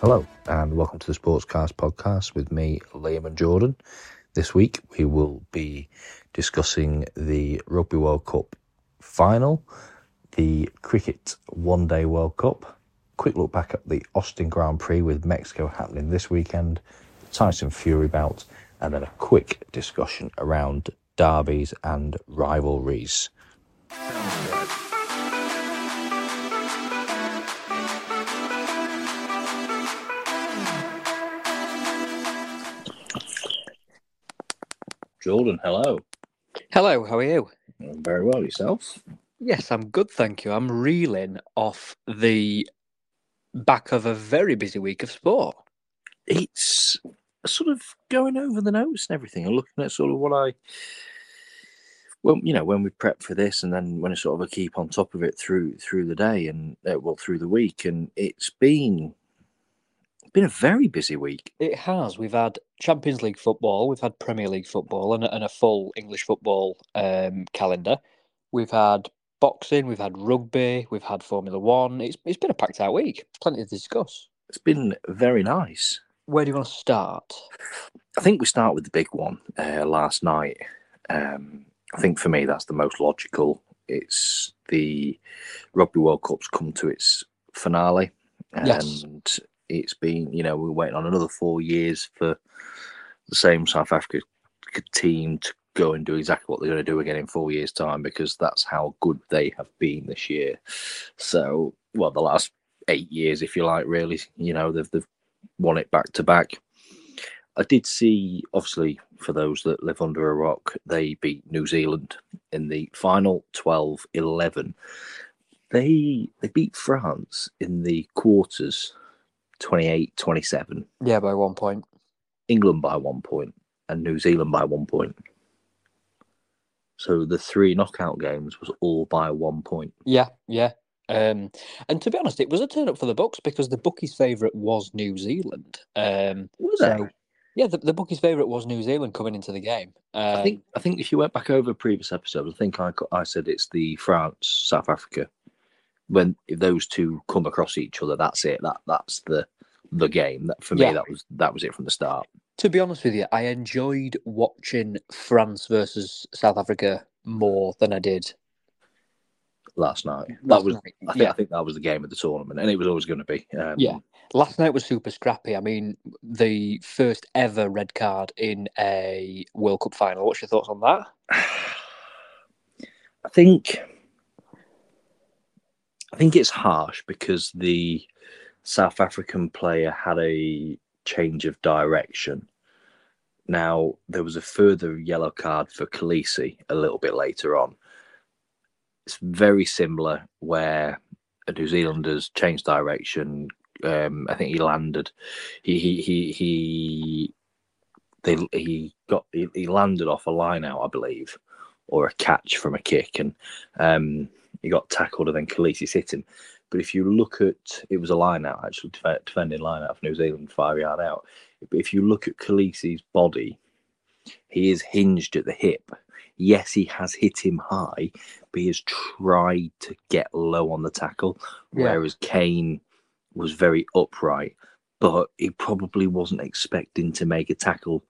Hello, and welcome to the Sportscast podcast with me, Liam and Jordan. This week we will be discussing the Rugby World Cup final, the Cricket One Day World Cup, quick look back at the Austin Grand Prix with Mexico happening this weekend, the Tyson Fury bout, and then a quick discussion around derbies and rivalries. Jordan, hello. Hello, how are you? I'm very well, yourself? Yes, I'm good, thank you. I'm reeling off the back of a very busy week of sport. It's sort of going over the notes and everything and looking at sort of what I well, you know, when we prep for this, and then when I sort of keep on top of it through through the day and uh, well through the week, and it's been been a very busy week. It has. We've had Champions League football, we've had Premier League football, and, and a full English football um, calendar. We've had boxing, we've had rugby, we've had Formula One. It's it's been a packed out week. Plenty to discuss. It's been very nice. Where do you want to start? I think we start with the big one uh, last night. Um, I think for me that's the most logical. It's the Rugby World Cup's come to its finale, and Yes. it's been you know we're waiting on another four years for the same South Africa team to go and do exactly what they're going to do again in four years' time because that's how good they have been this year. So, well, the last eight years, if you like, really, you know, they've they've won it back to back. I did see, obviously, for those that live under a rock, they beat New Zealand in the final 12 11. They, they beat France in the quarters 28 27, Yeah, by one point. England by one point, and New Zealand by one point. So the three knockout games was all by one point. Yeah, yeah. Um, and to be honest, it was a turn up for the books because the bookies' favourite was New Zealand. Um, Was so, yeah, the, the bookies' favourite was New Zealand coming into the game. Um, I think I think if you went back over previous episodes, I think I I said it's the France South Africa. When if those two come across each other, that's it. That that's the the game. That for me, Yeah. that was that was it from the start. to be honest with you, I enjoyed watching France versus South Africa more than I did Last night, that last was night. I think yeah. I think that was the game of the tournament, and it was always going to be. Um, Yeah. Last night was super scrappy. I mean, the first ever red card in a World Cup final. What's your thoughts on that? I think I think it's harsh because the South African player had a change of direction. Now there was a further yellow card for Kolisi a little bit later on. It's very similar where a New Zealander's changed direction. Um, I think he landed. He he he he. They he got he, he landed off a line out, I believe, or a catch from a kick, and um, he got tackled, and then Kolisi's hit him. But if you look at it was a line out actually, def- defending line out for New Zealand, five yard out. But if you look at Kolisi's body, he is hinged at the hip. Yes, he has hit him high, he has tried to get low on the tackle, Yeah. whereas Cane was very upright. But he probably wasn't expecting to make a tackle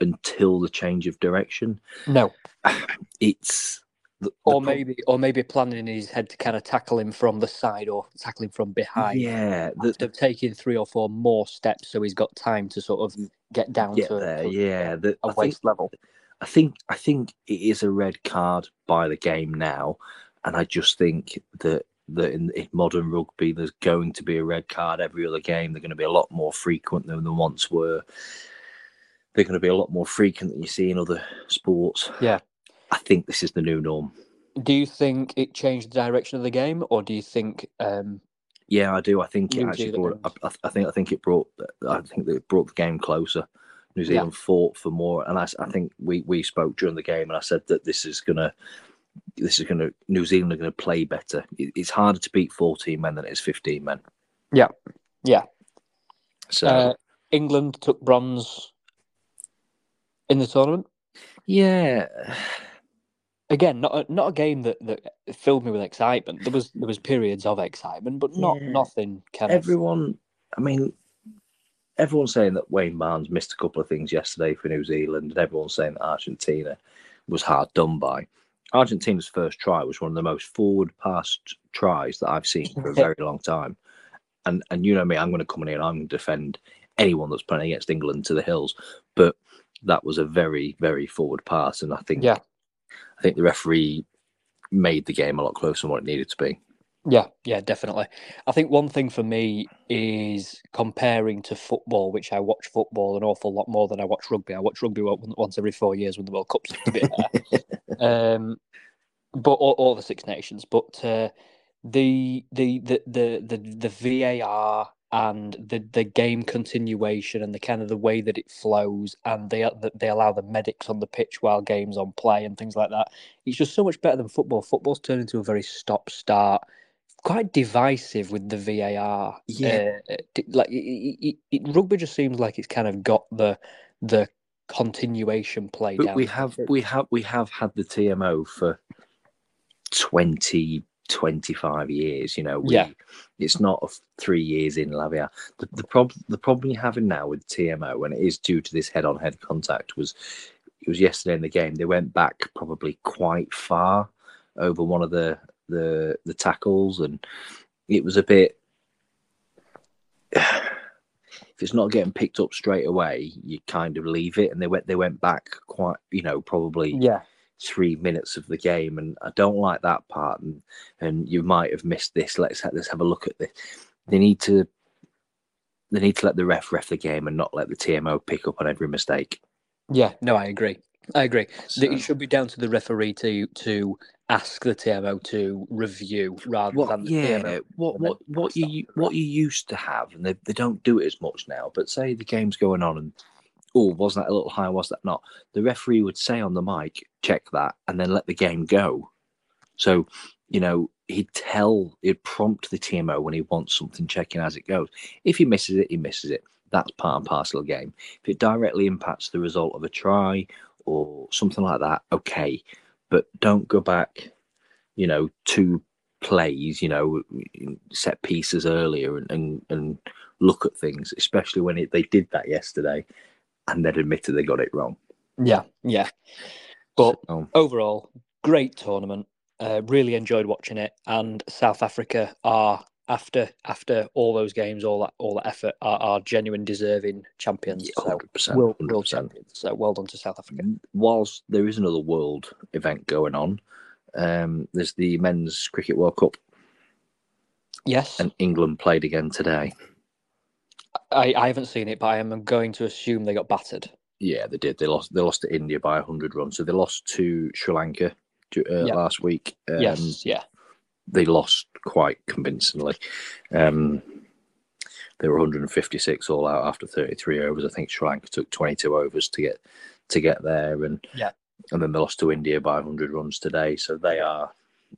until the change of direction. No. It's the, Or maybe, or maybe planning in his head to kind of tackle him from the side or tackle him from behind. yeah, the, After taking three or four more steps, so he's got time to sort of get down get to, there. to Yeah, the, a waist level. I think I think it is a red card by the game now, and I just think that that in, in modern rugby there's going to be a red card every other game. They're going to be a lot more frequent than they once were. They're going to be a lot more frequent than you see in other sports. Yeah. I think this is the new norm. Do you think it changed the direction of the game, or do you think um, Yeah, I do. I think it actually brought. I, I think. I think it brought. I think that it brought the game closer. New Zealand fought for more, and I think we we spoke during the game, and I said that this is gonna. This is gonna. New Zealand are gonna play better. It's harder to beat fourteen men than it is fifteen men. Yeah. Yeah. So uh, England took bronze in the tournament? Yeah, Again, not a, not a game that, that filled me with excitement. There was there was periods of excitement, but not Yeah. nothing kind of. everyone. I mean, everyone's saying that Wayne Barnes missed a couple of things yesterday for New Zealand, and everyone's saying that Argentina was hard done by. Argentina's first try was one of the most forward passed tries that I've seen for a very long time. And and you know me, I'm going to come in here and I'm going to defend anyone that's playing against England to the hills. But that was a very very forward pass, and I think Yeah. I think the referee made the game a lot closer than what it needed to be. Yeah, yeah, definitely. I think one thing for me is comparing to football, which I watch football an awful lot more than I watch rugby. I watch rugby once every four years when the World Cup's be there. um, but all, all the Six Nations. But uh, the, the the the the the VAR and the the game continuation and the kind of the way that it flows and they they allow the medics on the pitch while games on play and things like that. It's just so much better than football. Football's turned into a very stop start. Quite divisive with the VAR. Yeah. Uh, like it, it, rugby just seems like it's kind of got the the continuation play But down. we have we have we have had the TMO for 20, 25 years. You know, we, Yeah. it's not three years in Lavia. The the problem the problem you're having now with TMO, and it is due to this head on head contact, was it was yesterday in the game. They went back probably quite far over one of the the the tackles, and it was a bit. If it's not getting picked up straight away, you kind of leave it, and they went they went back quite, you know, probably Yeah, three minutes of the game, and I don't like that part. And and you might have missed this. Let's ha- let's have a look at this. They need to they need to let the ref ref the game and not let the TMO pick up on every mistake. yeah. No, I agree. I agree. So, It should be down to the referee to to ask the TMO to review rather what, than the yeah, TMO. what what what you what you used to have, and they, they don't do it as much now. But say the game's going on, and oh, was that a little high? Was that not? The referee would say on the mic, check that, and then let the game go. So, you know, he'd tell, he'd prompt the TMO when he wants something checking as it goes. If he misses it, he misses it. That's part and parcel of the game. If it directly impacts the result of a try or something like that, okay. But don't go back, you know, two plays, you know, set pieces earlier and, and, and look at things, especially when it, they did that yesterday and then admitted they got it wrong. Yeah, yeah. But So, overall, great tournament. Uh, really enjoyed watching it, and South Africa are after after all those games, all that all that effort, are, are genuine deserving champions. yeah, so 100%. world, world champions. So well done to South Africa. whilst there is another world event going on, um, there's the Men's Cricket World Cup, Yes, and England played again today. I, I haven't seen it, but I am going to assume they got battered. Yeah, they did. They lost. They lost to India by 100 runs. So they lost to Sri Lanka uh, Yeah. last week. Um, yes, yeah, they lost quite convincingly. Um, they were 156 all out after 33 overs. I think Sri Lanka took 22 overs to get to get there, and Yeah. and then they lost to India by 100 runs today. So they are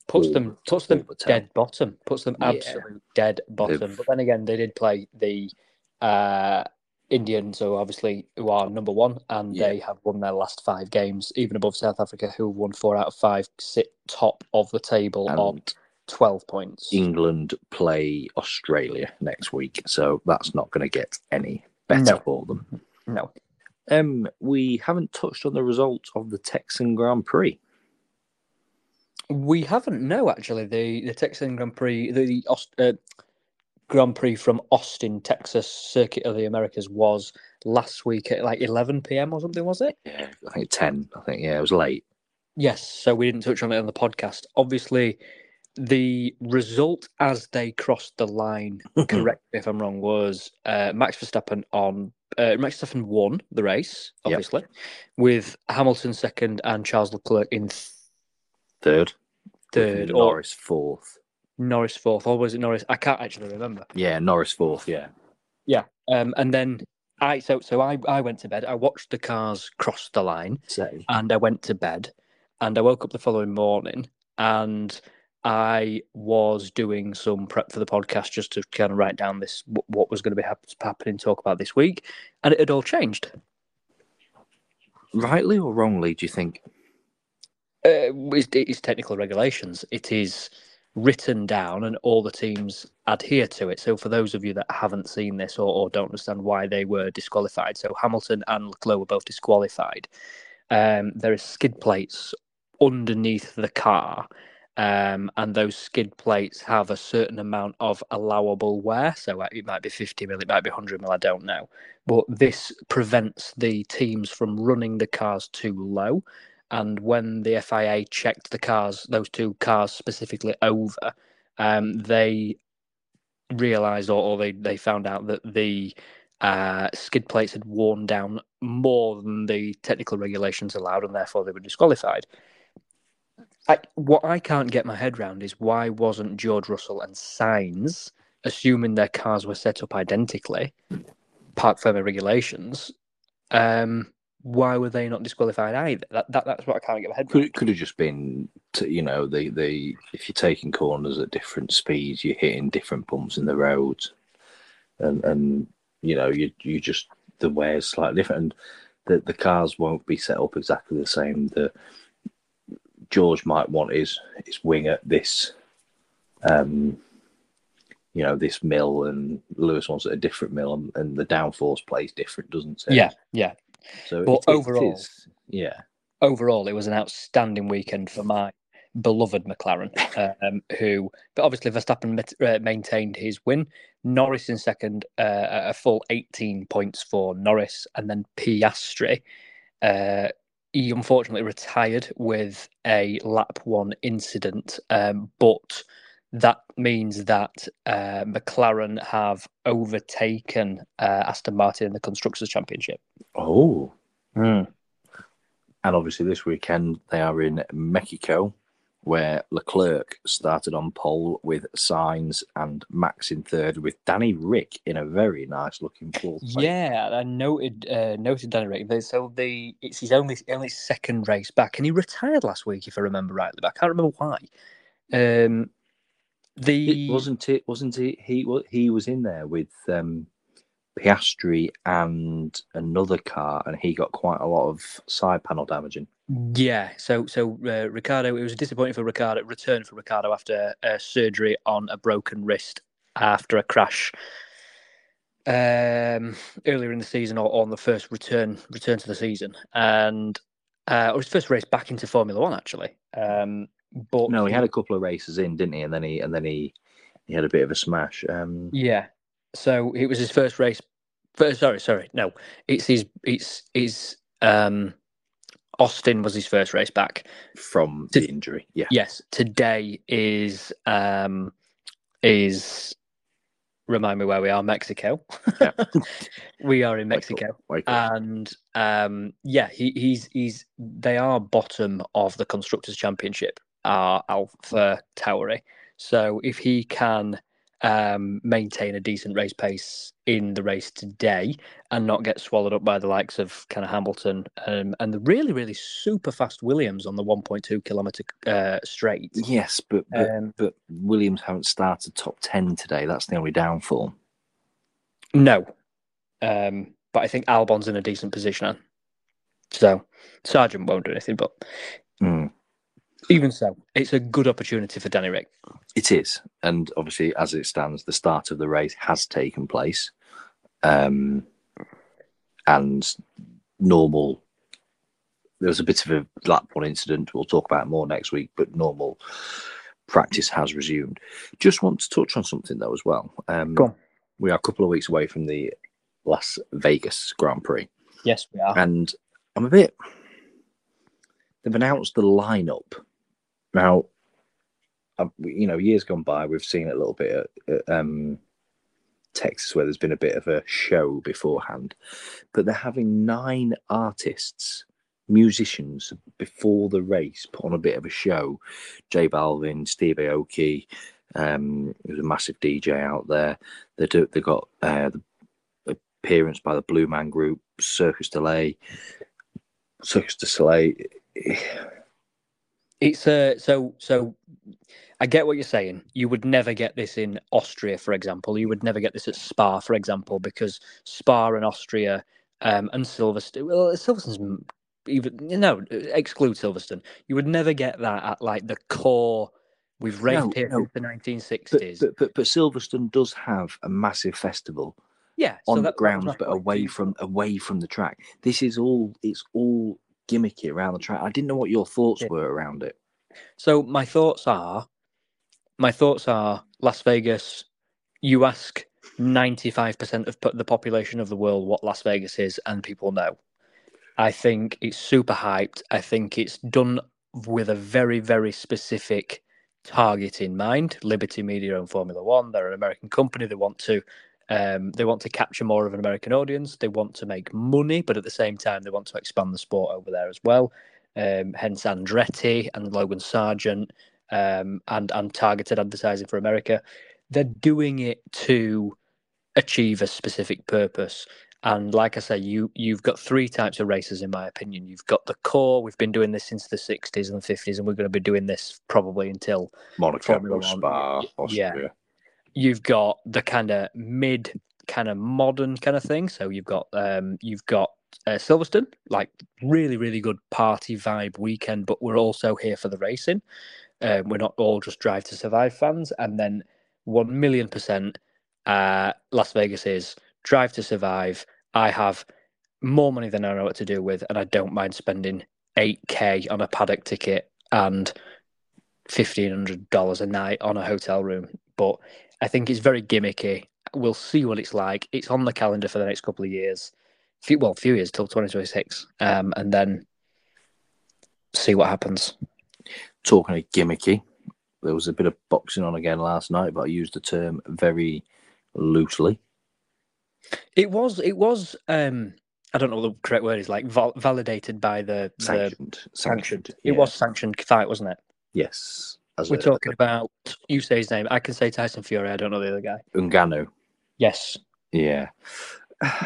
puts all- them puts them the dead bottom. Puts them Yeah. absolute dead bottom. They've- But then again, they did play the uh, Indians, who obviously who are number one, and Yeah. they have won their last five games, even above South Africa, who won four out of five, sit top of the table on and twelve points. England play Australia next week. So that's not going to get any better No. for them. No, Um, we haven't touched on the result of the Texan Grand Prix. we haven't. No, actually, the the Texan Grand Prix, the, the uh, Grand Prix from Austin, Texas, Circuit of the Americas was last week at like eleven p.m. or something, was it? Yeah, I think 10. I think, yeah, it was late. Yes, so we didn't touch on it on the podcast. Obviously, the result as they crossed the line, correct me if I'm wrong, was uh, Max Verstappen on uh, Max Verstappen won the race, Yep. obviously, with Hamilton second and Charles Leclerc in Third. third, or Norris fourth. Norris fourth, or was it Norris? I can't actually remember. Yeah, Norris fourth. Yeah. Um, and then I so so I I went to bed. I watched the cars cross the line. Say. and I went to bed and I woke up the following morning and I was doing some prep for the podcast just to kind of write down this what was going to be happening talk about this week and it had all changed rightly or wrongly? Do you think? Uh, it's, it's technical regulations. It is written down, and all the teams adhere to it. So, for those of you that haven't seen this or, or don't understand why they were disqualified, so Hamilton and Leclerc were both disqualified. Um, there are skid plates underneath the car, um, and those skid plates have a certain amount of allowable wear. So uh, it might be 50 mil, it might be 100 mil, I don't know. But this prevents the teams from running the cars too low. And when the FIA checked the cars, those two cars specifically over, um, they realised or, or, they, they found out that the uh, skid plates had worn down more than the technical regulations allowed, and therefore they were disqualified. I, what I can't get my head around is why wasn't George Russell and Sainz, assuming their cars were set up identically, parc fermé regulations, um, why were they not disqualified either? That, that that's what I can't get my head could, around. It could have just been, to, you know, the the if you're taking corners at different speeds, you're hitting different bumps in the road, and and you know you you just the way is slightly different. And the the cars won't be set up exactly the same. The George might want his his wing at this, um, you know, this mill, and Lewis wants it a different mill, and, and the downforce plays different, doesn't it? Yeah, yeah. So, but it, overall, it is, yeah, overall, it was an outstanding weekend for my beloved McLaren, um, who, but obviously Verstappen met, uh, maintained his win. Norris in second, uh, a full 18 points for Norris, and then Piastri uh, he unfortunately retired with a lap one incident, um, but that means that uh, McLaren have overtaken uh, Aston Martin in the Constructors' Championship. Oh. Mm. And obviously, this weekend they are in Mexico, where Leclerc started on pole with Sainz and Max in third, with Danny Ric in a very nice looking fourth. Yeah, I noted uh, noted Danny Ric. So the it's his only only second race back, and he retired last week, if I remember rightly. But I can't remember why. Um, the it wasn't it wasn't it he he was in there with um, Piastri and another car, and he got quite a lot of side panel damaging. Yeah, so so uh, Ricciardo, it was disappointing for Ricciardo. Return for Ricciardo after uh, surgery on a broken wrist after a crash um, earlier in the season or, or on the first return return to the season, and uh, or his first race back into Formula One actually. Um, but no, he had a couple of races in, didn't he? And then he and then he he had a bit of a smash. Um, yeah, so it was his first race. First, sorry, sorry, no, it's his it's his um Austin was his first race back from the injury. Yeah. Yes. Today is um is remind me where we are, Mexico. Yeah. we are in Mexico. Wake up. Wake up. And um yeah, he, he's he's they are bottom of the constructors championship, are Alpha Tauri. So if he can um, maintain a decent race pace in the race today and not get swallowed up by the likes of kind of Hamilton um, and the really, really super fast Williams on the 1.2 kilometer uh, straight. Yes, but but, um, but Williams haven't started top 10 today. That's the only downfall. No. Um, but I think Albon's in a decent position. So Sargeant won't do anything, but. Mm. Even so, it's a good opportunity for Danny Ric. It is, and obviously, as it stands, the start of the race has taken place, um, and normal. There was a bit of a lap one incident. We'll talk about more next week, but normal practice has resumed. Just want to touch on something though as well. Um, we are a couple of weeks away from the Las Vegas Grand Prix. Yes, we are, and I'm a bit. They've announced the lineup now, you know, years gone by, we've seen a little bit at, um, Texas where there's been a bit of a show beforehand, but they're having nine artists, musicians before the race put on a bit of a show. J Balvin, Steve Aoki, um, there's a massive DJ out there. They do, they got uh, the appearance by the Blue Man Group, Circus Delay, Circus Soleil it's uh, so so. I get what you're saying. You would never get this in Austria, for example. You would never get this at Spa, for example, because Spa and Austria um, and Silverstone. Well, Silverstone's even no, exclude Silverstone. You would never get that at like the core. We've raced No, here no, since the 1960s. but, but, but Silverstone does have a massive festival yeah, on that- the grounds, but away from away from the track. This is all it's all gimmicky around the track. I didn't know what your thoughts Yeah. were around it. So my thoughts are, my thoughts are Las Vegas. You ask ninety-five percent of the population of the world what Las Vegas is, and people know. I think it's super hyped. I think it's done with a very, very specific target in mind. Liberty Media own Formula One. They're an American company. They want to, um, they want to capture more of an American audience. They want to make money, but at the same time, they want to expand the sport over there as well. Um, hence Andretti and Logan Sargeant um, and and targeted advertising for America. They're doing it to achieve a specific purpose. And like I say, you you've got three types of races, in my opinion. You've got the core. We've been doing this since the '60s and the '50s, and we're going to be doing this probably until Monaco, Formula Spa, yeah. You've got the kind of mid, kind of modern kind of thing. So you've got um, you've got uh, Silverstone, like really really good party vibe weekend, but we're also here for the racing. Um, we're not all just drive to survive fans. And then one million percent, uh, Las Vegas is drive to survive. I have more money than I know what to do with, and I don't mind spending eight k on a paddock ticket and fifteen hundred dollars a night on a hotel room. But I think it's very gimmicky. We'll see what it's like. It's on the calendar for the next couple of years. Few, well, few years till twenty twenty six, um, and then see what happens. Talking of gimmicky, there was a bit of boxing on again last night, but I used the term very loosely. It was. It was. Um, I don't know what the correct word is. Like val- validated by the the Sanctioned. sanctioned. Yeah. It was sanctioned fight, wasn't it? Yes. As We're a, talking about. You say his name. I can say Tyson Fury. I don't know the other guy. Ngannou. Yes. Yeah.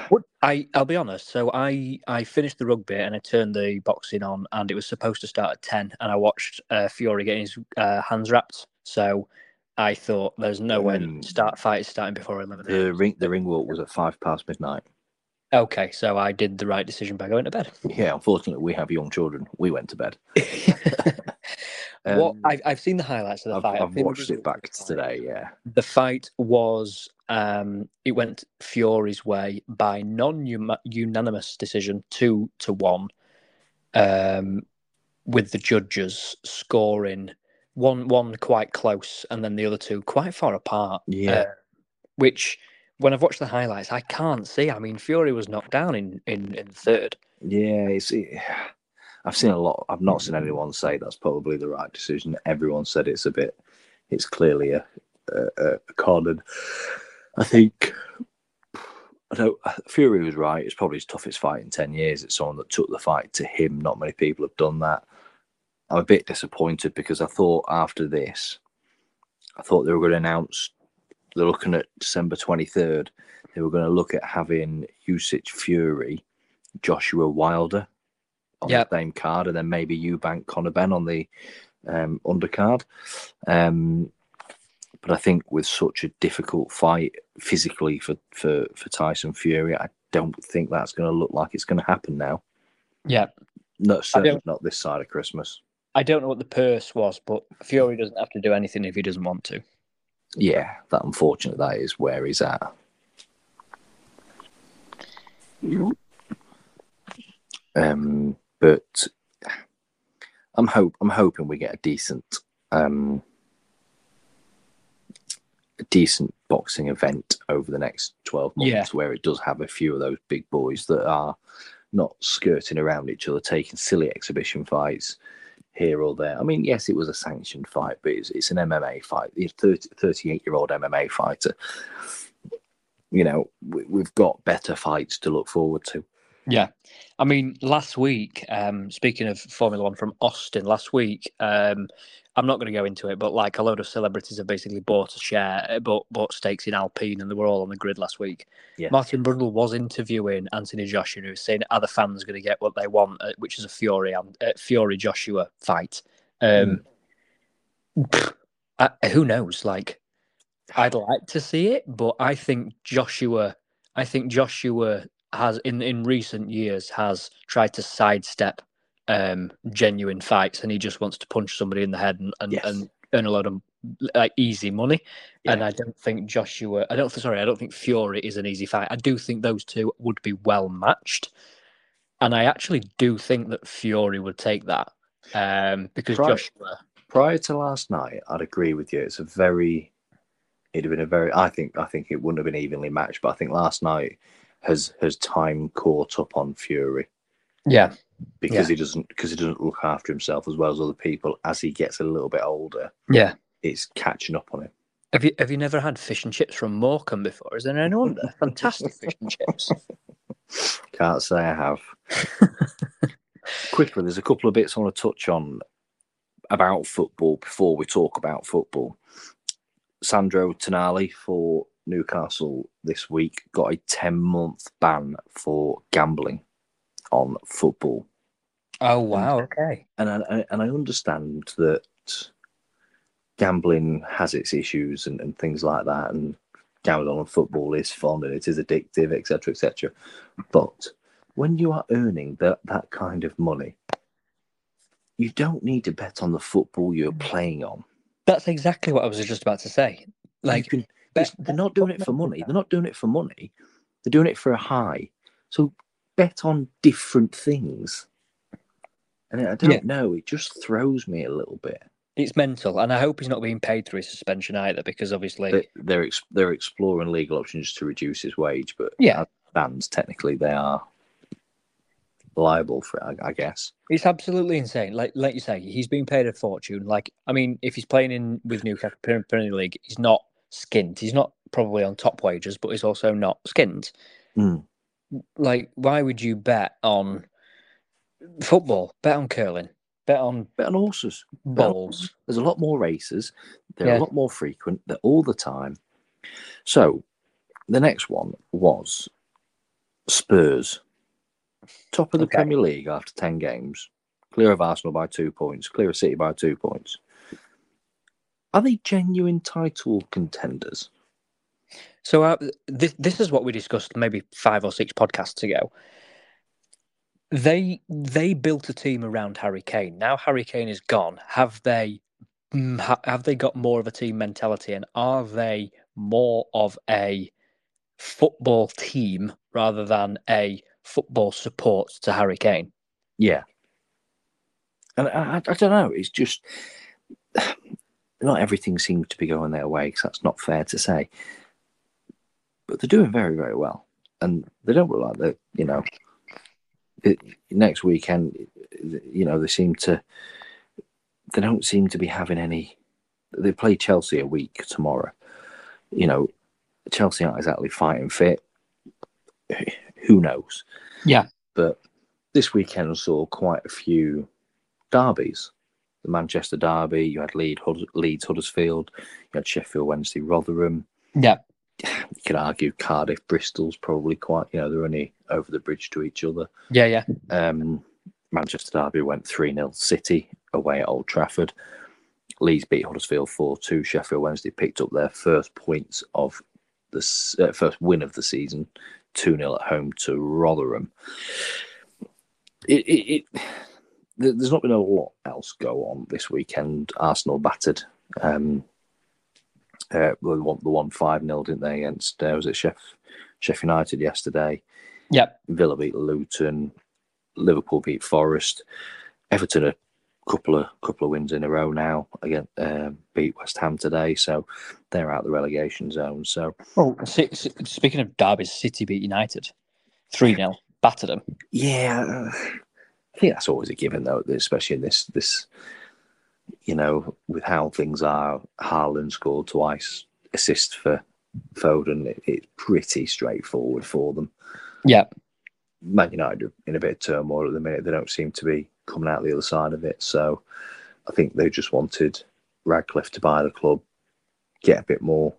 What I I'll be honest. So I I finished the rugby and I turned the boxing on, and it was supposed to start at ten, and I watched uh, Fury getting his uh, hands wrapped. So I thought there's no way start fight is starting before eleven. The ring the ring walk was at five past midnight. Okay, so I did the right decision by going to bed. Yeah, unfortunately we have young children. We went to bed. what Um, I've, I've seen the highlights of the I've, fight. I've the watched it back fight. today, yeah. The fight was um, it went Fury's way by non-unanimous decision, two to one, um, with the judges scoring one one quite close and then the other two quite far apart. Yeah. uh, which when I've watched the highlights, I can't see. I mean, Fury was knocked down in in, in third. Yeah, it's it, I've seen a lot I've not seen anyone say that's probably the right decision. Everyone said it's a bit it's clearly a a, a I think I don't Fury was right. It's probably his toughest fight in ten years. It's someone that took the fight to him. Not many people have done that. I'm a bit disappointed because I thought after this, I thought they were going to announce they're looking at December 23rd. They were going to look at having Usyk Fury, Joshua Wilder on Yep. the same card, and then maybe Eubank Conor Benn on the um, undercard. Um, but I think with such a difficult fight physically for, for, for Tyson Fury, I don't think that's going to look like it's going to happen now. Yeah, No, certainly don't- not this side of Christmas. I don't know what the purse was, but Fury doesn't have to do anything if he doesn't want to. Yeah, that unfortunately that is where he's at. Um, but I'm hope I'm hoping we get a decent um a decent boxing event over the next twelve months Yeah. where it does have a few of those big boys that are not skirting around each other, taking silly exhibition fights here or there. I mean, yes, it was a sanctioned fight, but it's, it's an MMA fight. A 38 year old MMA fighter. You know, we, we've got better fights to look forward to. Yeah. I mean, last week, um, speaking of Formula One from Austin, last week, um, I'm not going to go into it, but like a load of celebrities have basically bought a share, uh, bought, bought stakes in Alpine, and they were all on the grid last week. Yeah. Martin Brundle was interviewing Anthony Joshua, who was saying, "Are the fans going to get what they want?" Uh, which is a Fury and uh, Fury Joshua fight. Um, pff, I, who knows? Like, I'd like to see it, but I think Joshua, I think Joshua has in in recent years has tried to sidestep um, genuine fights, and he just wants to punch somebody in the head and and, Yes. and earn a lot of like easy money. And I don't think Joshua. I don't. Sorry, I don't think Fury is an easy fight. I do think those two would be well matched, and I actually do think that Fury would take that um, because Right. Joshua. Prior to last night, I'd agree with you. It's a very, it'd have been a very. I think I think it wouldn't have been evenly matched, but I think last night has has time caught up on Fury Yeah, because Yeah. he doesn't because he doesn't look after himself as well as other people. As he gets a little bit older, yeah. it's catching up on him. Have you have you never had fish and chips from Morecambe before? Is there any wonder? Fantastic fish and chips. Can't say I have. Quickly, there's a couple of bits I want to touch on about football before we talk about football. Sandro Tonali for Newcastle this week got a 10 month ban for gambling on football. Oh wow! Okay. And I, and I understand that gambling has its issues and, and things like that. And gambling on football is fun and it is addictive, etc., etc. But when you are earning that, that kind of money, you don't need to bet on the football you're mm. playing on. That's exactly what I was just about to say. Like, you can, bet- they're not doing it for money. They're not doing it for money. They're doing it for a high. So bet on different things. And I don't Yeah. know. It just throws me a little bit. it's mental, and I hope he's not being paid through his suspension either, because obviously, They, they're they're exploring legal options to reduce his wage, but Yeah. fans technically they are liable for it. I, guess. it's absolutely insane. Like, like you say, he's being paid a fortune. Like, I mean, if he's playing in with Newcastle Premier League, he's not skinned. He's not probably on top wages, but he's also not skinned. Mm. Like, why would you bet on football? Bet on curling. Bet on Bet on horses. balls. There's a lot more races. They're Yeah. a lot more frequent. They're all the time. So the next one was Spurs, top of the Okay. Premier League after ten games, clear of Arsenal by two points, clear of City by two points. Are they genuine title contenders? So uh, this this is what we discussed maybe five or six podcasts ago. They they built a team around Harry Kane. Now Harry Kane is gone. Have they mm, have they got more of a team mentality, and are they more of a football team rather than a football support to Harry Kane? Yeah. And I, I, I don't know. It's just not everything seems to be going their way because that's not fair to say. But they're doing very, very well. And they don't look like they're, you know, it, next weekend, you know, they seem to, they don't seem to be having any. They play Chelsea a week tomorrow. You know, Chelsea aren't exactly fighting fit. Who knows? Yeah. But this weekend saw quite a few derbies. The Manchester derby, you had Leeds, Leeds Huddersfield, you had Sheffield Wednesday, Rotherham. Yeah, You could argue Cardiff, Bristol's probably quite, you know, they're only over the bridge to each other. yeah, yeah. Um, Manchester derby went 3 0 City away at Old Trafford. Leeds beat Huddersfield 4 2. Sheffield Wednesday picked up their first points of the uh, first win of the season 2 0 at home to Rotherham. It, it, it, there's not been a lot else go on this weekend. Arsenal battered. Um, uh, well, they won the one five 0 didn't they? Against uh, was it Chef Chef United yesterday? Yeah. Villa beat Luton. Liverpool beat Forest. Everton a couple of couple of wins in a row now. Again, uh, beat West Ham today, so they're out the relegation zone. So Well, speaking of derbies, City beat United three 0 battered them. yeah, I think that's always a given though, especially in this this you know with how things are. Haaland scored twice, assist for Foden. It, it's pretty straightforward for them. Yeah, Man United are in a bit of turmoil at the minute. They don't seem to be coming out the other side of it. So I think they just wanted Ratcliffe to buy the club, get a bit more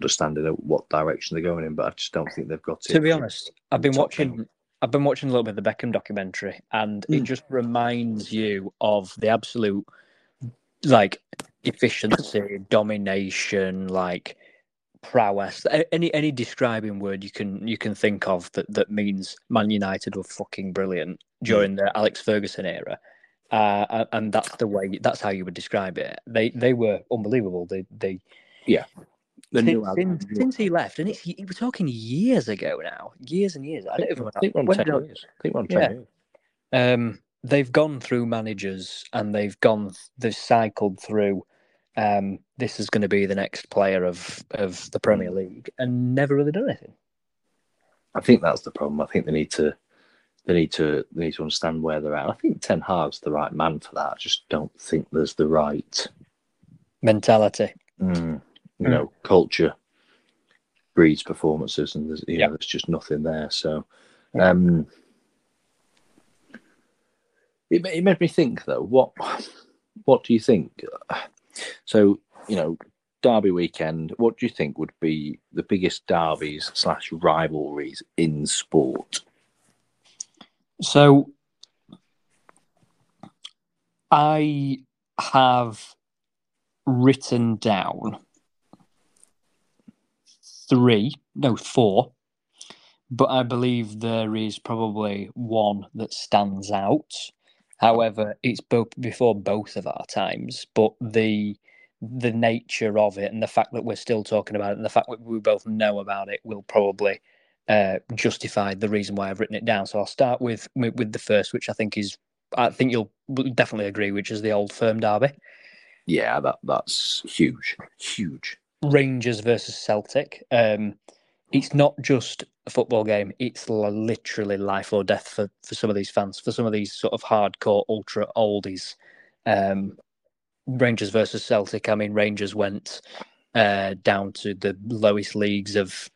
understanding of what direction they're going in. But I just don't think they've got it. to be honest, I've been top watching. I've been watching a little bit of the Beckham documentary, and it Mm. just reminds you of the absolute like efficiency, domination, like prowess. Any any describing word you can you can think of that, that means Man United were fucking brilliant during the Alex Ferguson era, uh, and that's the way that's how you would describe it. They they were unbelievable. They they The new since, Al- since, since he left, and it's we're talking years ago now, years and years. I I don't think, even I think we're on 10 years. I think we're on Yeah. years. um, they've gone through managers and they've gone they've cycled through um, this is going to be the next player of of the Premier League and never really done anything. I think that's the problem. I think they need to they need to they need to understand where they're at. I think Ten Hag's the right man for that. I just don't think there's the right Mentality. mm, you Mm. know culture breeds performances, and there's you Yeah. know there's just nothing there. So um, it it made me think though. What what do you think? So you know. Derby weekend. What do you think would be the biggest derbies slash rivalries in sport? So I have written down three, no, four, but I believe there is probably one that stands out. However, it's both before both of our times, but the the nature of it and the fact that we're still talking about it and the fact that we both know about it will probably uh, justify the reason why I've written it down. So I'll start with with the first, which I think is I think you'll definitely agree, which is the old firm derby. Yeah, that that's huge, huge. Rangers versus Celtic. Um, it's not just a football game; it's literally life or death for, for some of these fans, for some of these sort of hardcore ultra oldies. Um, Rangers versus Celtic. I mean, Rangers went uh, down to the lowest leagues of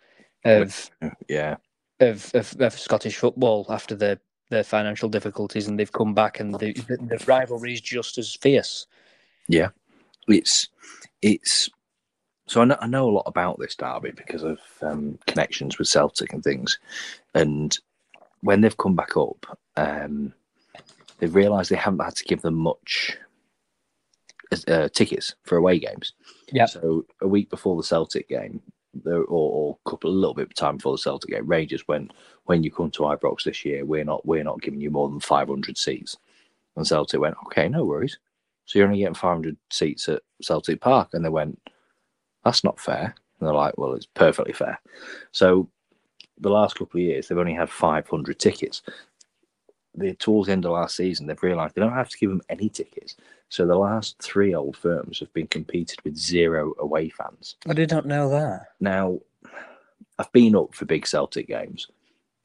of Yeah, of, of, of Scottish football after the their financial difficulties, and they've come back, and the the, the rivalry is just as fierce. Yeah, it's it's. So I know I know a lot about this derby because of um, connections with Celtic and things, and when they've come back up, um, they've realised they haven't had to give them much uh, tickets for away games. Yeah. So a week before the Celtic game, or, or a couple, a little bit of time before the Celtic game, Rangers went, when you come to Ibrox this year, we're not we're not giving you more than 500 seats. And Celtic went, okay, no worries. So you're only getting 500 seats at Celtic Park, and they went, that's not fair. And they're like, well, it's perfectly fair. So the last couple of years, they've only had 500 tickets. They, towards the end of last season, they've realised they don't have to give them any tickets. So the last three old firms have been competed with zero away fans. I did not know that. Now, I've been up for big Celtic games.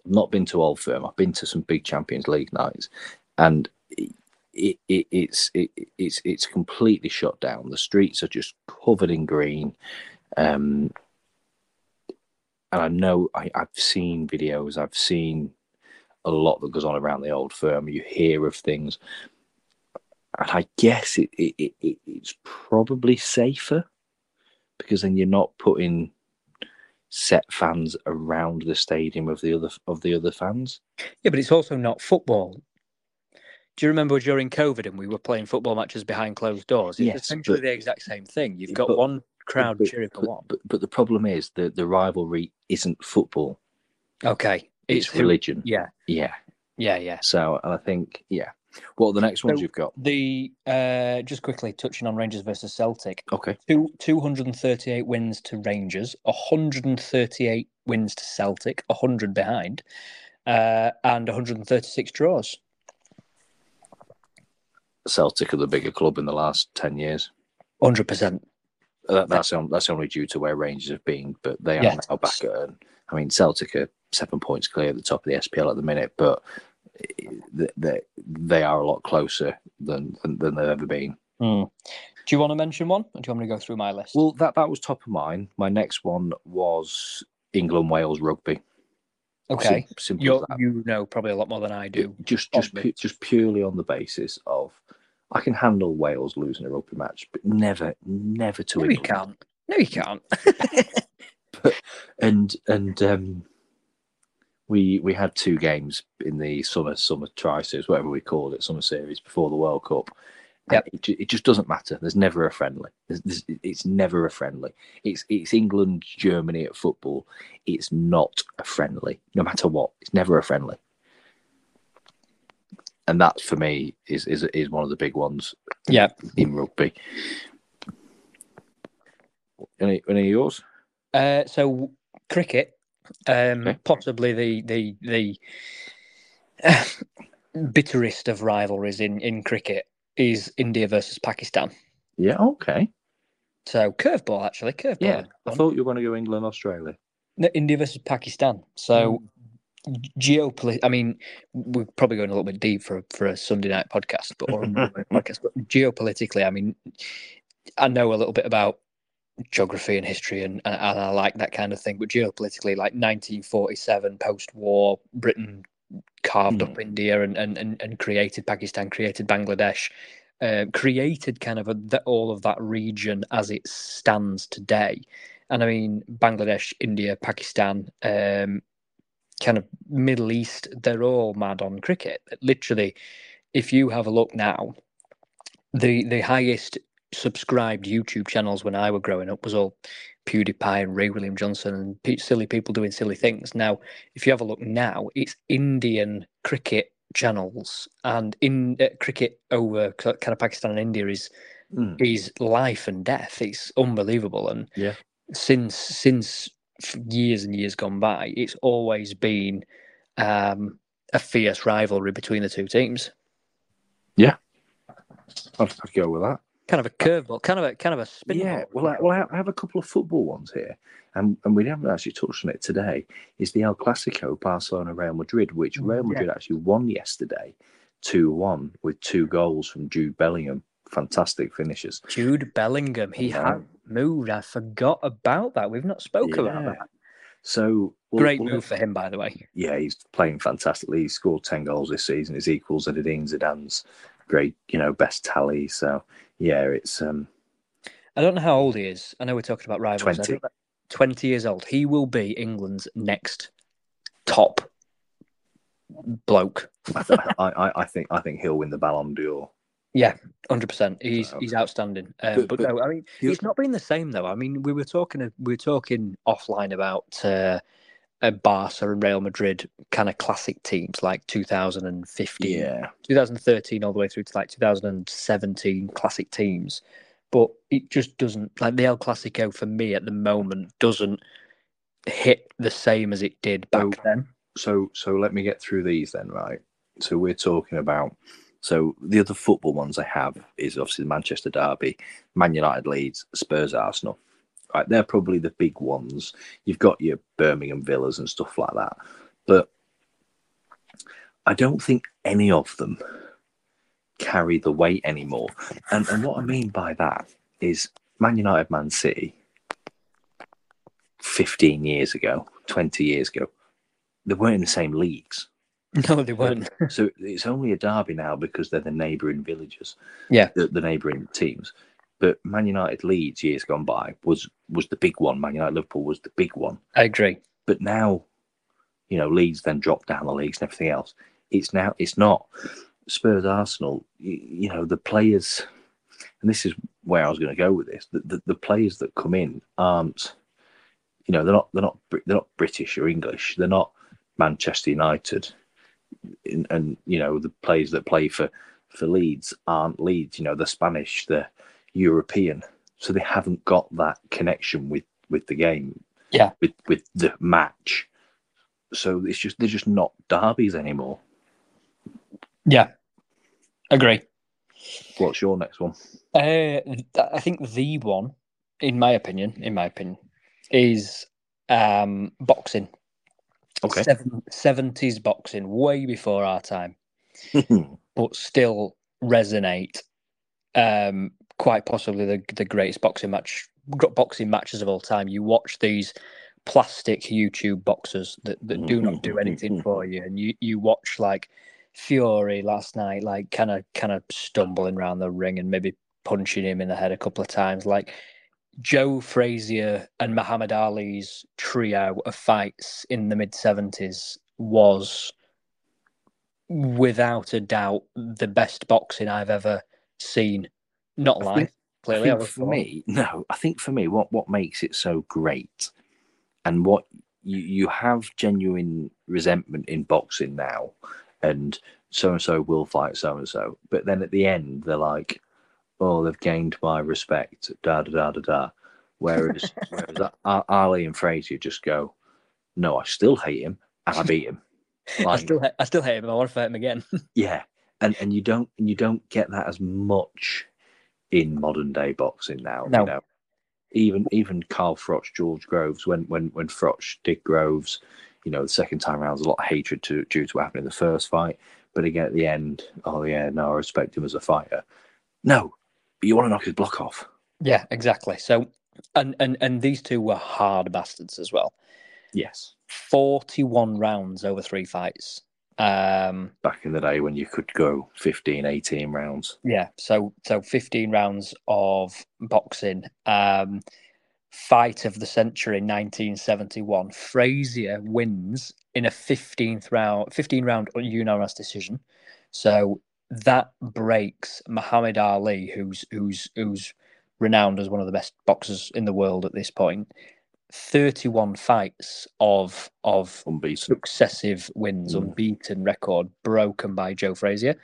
I've not been to Old Firm. I've been to some big Champions League nights, and it, it, it, it's it, it's it's completely shut down. The streets are just covered in green, um, and I know I, I've seen videos. I've seen a lot that goes on around the Old Firm. You hear of things, and I guess it, it, it it's probably safer because then you're not putting set fans around the stadium of the other of the other fans. Yeah, but it's also not football. Do you remember during COVID and we were playing football matches behind closed doors? It's Yes, essentially but- the exact same thing. You've got but- one crowd but, cheering for one. But, but the problem is that the rivalry isn't football; Okay, it's, who- religion. Yeah, Yeah. yeah, yeah. So, and I think, yeah. What are the next ones So- you've got? The uh, just quickly touching on Rangers versus Celtic. Okay. Two, 238 wins to Rangers, 138 wins to Celtic, 100 behind, uh, and 136 draws. Celtic are the bigger club in the last ten years. 100%. Uh, that's on, that's only due to where Rangers have been, but they are Yes. now back at. I mean, Celtic are seven points clear at the top of the SPL at the minute, but they they, are a lot closer than, than than they've ever been. Hmm. Do you want to mention one, or do you want me to go through my list? Well, that that was top of mine. My next one was England Wales rugby. Okay. Sim- simple you know probably a lot more than I do. Just just pu- just purely on the basis of I can handle Wales losing a rugby match, but never never to No, you can't. No, you can't. and and um, we we had two games in the summer summer tri series, whatever we called it, summer series before the World Cup, Yep. It, it just doesn't matter. There's never a friendly. There's, there's, it's never a friendly. It's it's England, Germany at football. It's not a friendly, no matter what. It's never a friendly. And that for me is is is one of the big ones Yeah. in rugby. Any any of yours? Uh, so cricket, um, Okay. possibly the the the bitterest of rivalries in in cricket is India versus Pakistan. Yeah. Okay. So curveball, actually, curveball. Yeah. I thought you were going to go England, Australia. No, India versus Pakistan. So hmm. geopolit. I mean, we're probably going a little bit deep for for a Sunday night podcast, but or a podcast. But geopolitically, I mean, I know a little bit about geography and history, and, and I like that kind of thing. But geopolitically, like 1947, post-war, Britain carved Hmm. up India and, and and and created Pakistan, created Bangladesh. Uh, created kind of a, the, all of that region as it stands today, and I mean Bangladesh, India, Pakistan, um, kind of Middle East, they're all mad on cricket. Literally, if you have a look now, the the highest subscribed YouTube channels when I were growing up was all PewDiePie and Ray William Johnson and silly people doing silly things. Now, if you have a look now, it's Indian cricket channels and in uh, cricket over kind of Pakistan and India is Mm. is life and death. It's unbelievable. And Yeah. since since years and years gone by, it's always been um, a fierce rivalry between the two teams. I'd, I'd go with that. Kind of a curveball, kind of a kind of a spin. Yeah, ball. well, I, well, I- I have a couple of football ones here, and and we haven't actually touched on it today. Is the El Clasico, Barcelona Real Madrid, which mm, Real Yeah. Madrid actually won yesterday, two one with two goals from Jude Bellingham. Fantastic finishes. Jude Bellingham, he Wow. had moved. I forgot about that. We've not spoke about that. So well- Great well, move for him, by the way. Yeah, he's playing fantastically. He scored ten goals this season. His equals Zinedine Zidane's great, you know, best tally. So yeah, it's um I don't know how old he is. I know we're talking about rivals. I 20. 20 years old. He will be England's next top bloke. I, th- I, I, I think I think he'll win the Ballon d'Or. Yeah, hundred percent. He's So- he's outstanding. Um, But- but, but no, I mean, he's not been the same though. I mean, we were talking we were talking offline about uh, uh, Barca and Real Madrid kind of classic teams like 2015, Yeah, 2013, all the way through to like 2017 classic teams. But it just doesn't like the El Clasico for me at the moment doesn't hit the same as it did back Oh, then. so so let me get through these then, right? So we're talking about so the other football ones I have is obviously the Manchester Derby, Man United Leeds, Spurs Arsenal. Right, they're probably the big ones. You've got your Birmingham Villas and stuff like that. But I don't think any of them carry the weight anymore. And and what I mean by that is Man United Man City 15 years ago, 20 years ago, they weren't in the same leagues. No, they weren't. So it's only a derby now because they're the neighbouring villages, Yeah. the, the neighbouring teams. But Man United Leeds years gone by was was the big one. Man United Liverpool was the big one. I agree. But now, you know, Leeds then dropped down the leagues and everything else. It's now it's not Spurs Arsenal. You, you know the players, and this is where I was going to go with this. The, the the players that come in aren't, you know, they're not they're not they're not British or English. They're not Manchester United, and, and you know the players that play for for Leeds aren't Leeds. You know they're Spanish, they're European, so they haven't got that connection with with the game. Yeah. with with the match. So it's just they're just not derbies anymore. Yeah, agree. What's your next one? Uh, I think the one, in my opinion, in my opinion, is um, boxing. Okay. 70s boxing, way before our time, but still resonate. Um, quite possibly the the greatest boxing match, boxing matches of all time. You watch these plastic YouTube boxers that, that do not do anything mm-hmm. for you, and you you watch like Fury last night, like kind of kind of stumbling around the ring and maybe punching him in the head a couple of times, like. Joe Frazier and Muhammad Ali's trio of fights in the mid 70s was without a doubt the best boxing I've ever seen. Not I live, think- clearly. I think for me, no, I think for me, what what makes it so great, and what you you have genuine resentment in boxing now, and so and so will fight so and so, but then at the end they're like, oh, they've gained my respect, da da da da da. Whereas whereas Ali and Frazier just go, no, I still hate him and I beat him. I still, ha- I still hate him. I want to fight him again. yeah, and and you don't and you don't get that as much in modern day boxing now. No. You know, even even Carl Froch, George Groves, when when when Froch did Groves, you know, the second time around, there's a lot of hatred to, due to what happened in the first fight. But again, at the end, oh yeah, no, I respect him as a fighter. No, but you want to knock his block off. yeah, exactly. So, and and and these two were hard bastards as well. Yes. 41 rounds over three fights. Um, Back in the day when you could go 15, 18 rounds. yeah, so so 15 rounds of boxing. Um, fight of the century 1971. Frazier wins in a 15th round 15 round unanimous decision. So that breaks Muhammad Ali who's who's who's renowned as one of the best boxers in the world at this point. 31 fights of of Unbeaten. successive wins, Mm. unbeaten record broken by Joe Frazier,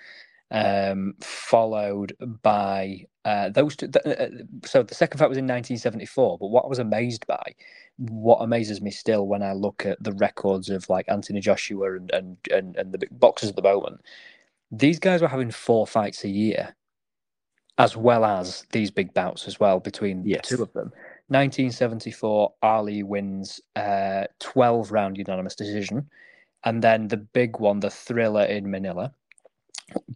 um, followed by uh, those two. th- uh, so the second fight was in 1974. But what I was amazed by, what amazes me still when I look at the records of like Anthony Joshua and and and, and the big boxers at the moment, these guys were having four fights a year, as well as these big bouts as well between Yes. the two of them. 1974, Ali wins uh, 12 round unanimous decision. And then the big one, the thriller in Manila,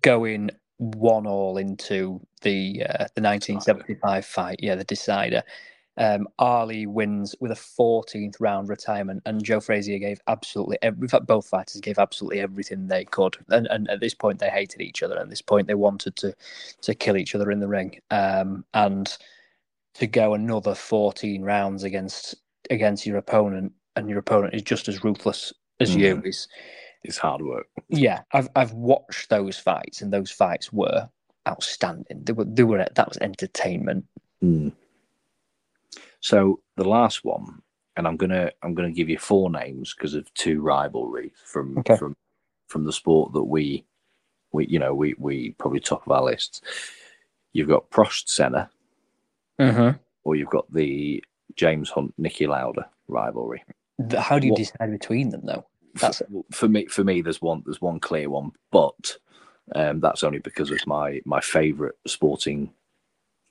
going one all into the uh, the 1975 fight. Yeah, the decider. Um, Ali wins with a 14th round retirement, and Joe Frazier gave absolutely every. In fact, both fighters gave absolutely everything they could, and, and at this point they hated each other. At this point, they wanted to to kill each other in the ring, um, and to go another 14 rounds against against your opponent, and your opponent is just as ruthless as you Mhm. is It's hard work. yeah, I've I've watched those fights, and those fights were outstanding. They were they were that was entertainment. Mm. So the last one, and I'm gonna I'm gonna give you four names because of two rivalries from Okay. from from the sport that we we you know we we probably top of our lists. You've got Prost Senna, Mm-hmm. or you've got the James Hunt Niki Lauda rivalry. How do you What- decide between them, though? That's for, for me for me there's one there's one clear one, but um, that's only because it's my my favorite sporting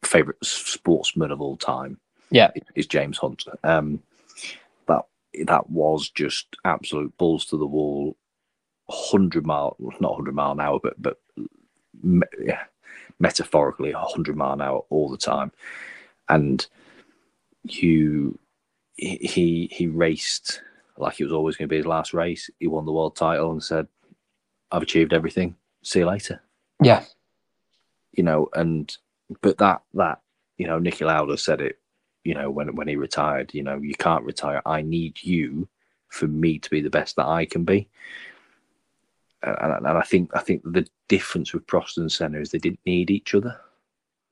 favorite sportsman of all time. Yeah. is James Hunt. Um, that that was just absolute balls to the wall, hundred mile not hundred mile an hour, but but me- yeah, metaphorically hundred mile an hour all the time, and you he he, raced like it was always going to be his last race. He won the world title and said, "I've achieved everything. See you later." yeah, You know, and but that that you know, Niki Lauda said it. You know, when when he retired, you know, you can't retire. I need you for me to be the best that I can be. And, and I think I think the difference with Prost and Senna is they didn't need each other.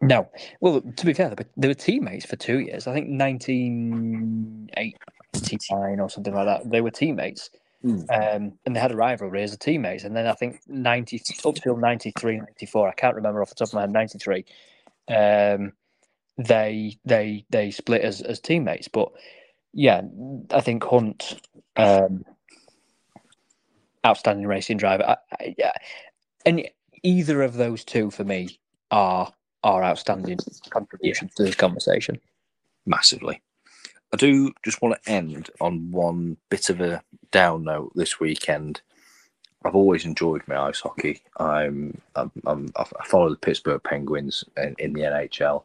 No. Well, to be fair, they were, they were teammates for two years. I think 1989 or something like that. They were teammates, Mm. um, and they had a rivalry as a teammates. And then I think 90 up till 93, 94. I can't remember off the top of my head. 93. Um, they they they split as as teammates, but yeah, I think Hunt, um, outstanding racing driver. I, I, yeah, and either of those two for me are are outstanding contributions to this conversation. massively. I do just want to end on one bit of a down note this weekend. I've always enjoyed my ice hockey. I'm, I'm, I'm I follow the Pittsburgh Penguins in, in the NHL.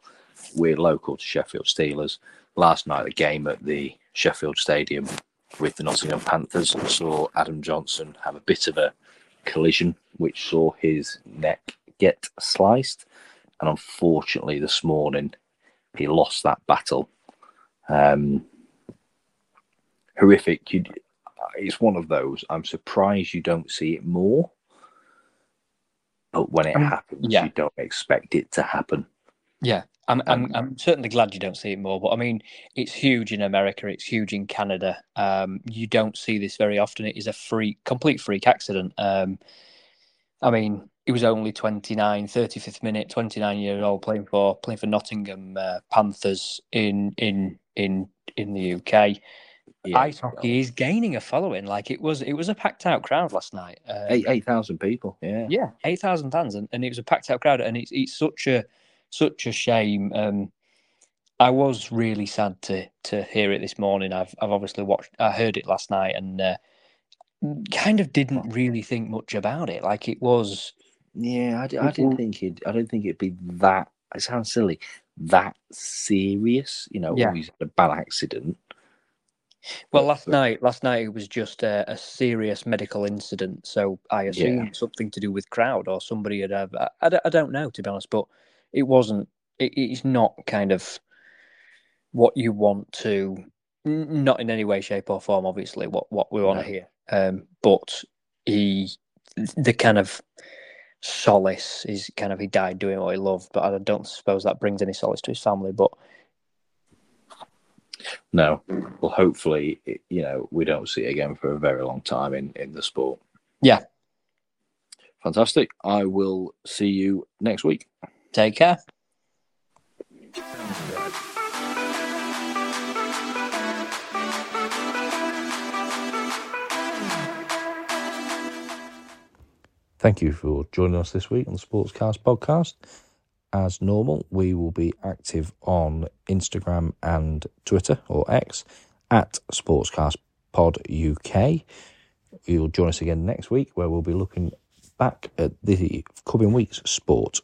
We're local to Sheffield Steelers. Last night, the game at the Sheffield Stadium with the Nottingham Panthers saw Adam Johnson have a bit of a collision, which saw his neck get sliced. And unfortunately, this morning, he lost that battle. Um, horrific. You, it's one of those. I'm surprised you don't see it more. but when it Um, happens, yeah. you don't expect it to happen. Yeah, I'm, I'm Um, I'm certainly glad you don't see it more. But I mean, it's huge in America. It's huge in Canada. Um, you don't see this very often. It is a freak, complete freak accident. Um, I mean, he was only 29, 35th minute, 29 year old playing for playing for Nottingham uh, Panthers in in in in the UK. Yeah, Ice hockey is gaining a following. Like it was, it was a packed out crowd last night. Um, eight eight thousand people. Yeah, yeah, eight thousand fans, and, and it was a packed out crowd, and it's it's such a such a shame. Um, I was really sad to to hear it this morning. I've I've obviously watched, I heard it last night, and uh, kind of didn't really think much about it. Like it was, yeah. I, I didn't think it. I don't think it'd be that. It sounds silly. That serious, you know. Yeah. Yeah. He's had a bad accident. well, But- last but- night last night it was just a, a serious medical incident. So I assumed something to do with crowd or somebody had. Have, I, I, don't- I don't know to be honest, but it wasn't. It, it's not kind of what you want to. Not in any way, shape, or form. Obviously, what what we want No. to hear. Um, but he, the kind of solace is kind of he died doing what he loved. But I don't suppose that brings any solace to his family. But No. Well, hopefully, you know, we don't see it again for a very long time in in the sport. Yeah. Fantastic. I will see you next week. take care. Thank you for joining us this week on the Sportscast podcast. As normal, we will be active on Instagram and Twitter or X at Sportscast Pod UK. You'll join us again next week where we'll be looking back at the coming week's sport.